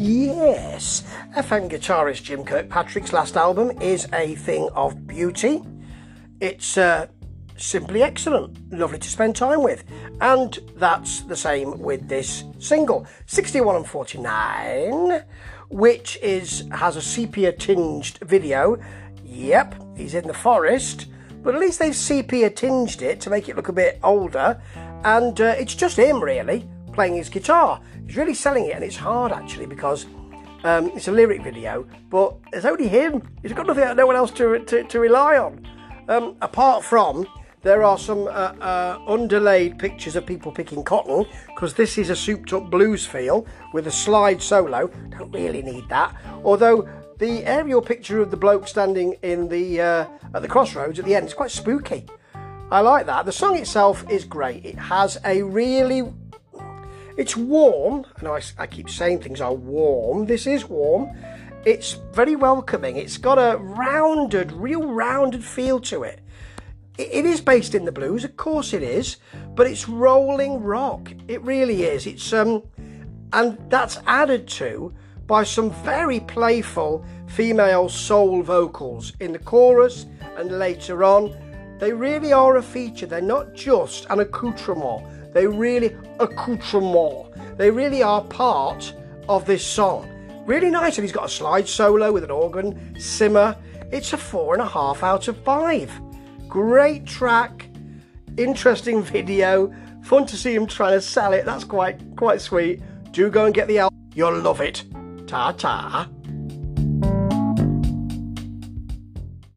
Yes, FM guitarist Jim Kirkpatrick's last album is a thing of beauty. It's uh, simply excellent, lovely to spend time with, and that's the same with this single, 61 and 49, which is has a sepia tinged video. Yep, he's in the forest, but at least they've sepia tinged it to make it look a bit older, and uh, it's just him really playing his guitar. He's really selling it, and it's hard actually because um, it's a lyric video, but it's only him. He's got nothing, no one else to, to, to rely on. Um, apart from there are some uh, uh, underlaid pictures of people picking cotton because this is a souped up blues feel with a slide solo. Don't really need that. Although the aerial picture of the bloke standing in the uh, at the crossroads at the end is quite spooky. I like that. The song itself is great. It has a really it's warm. Know I, I keep saying things are warm. This is warm. It's very welcoming. It's got a rounded, real rounded feel to it. it. It is based in the blues, of course it is, but it's rolling rock. It really is. It's um, and that's added to by some very playful female soul vocals in the chorus and later on. They really are a feature. They're not just an accoutrement they really accoutrement. They really are part of this song. Really nice, and he's got a slide solo with an organ, simmer. It's a four and a half out of five. Great track, interesting video, fun to see him trying to sell it. That's quite quite sweet. Do go and get the album. You'll love it. Ta ta.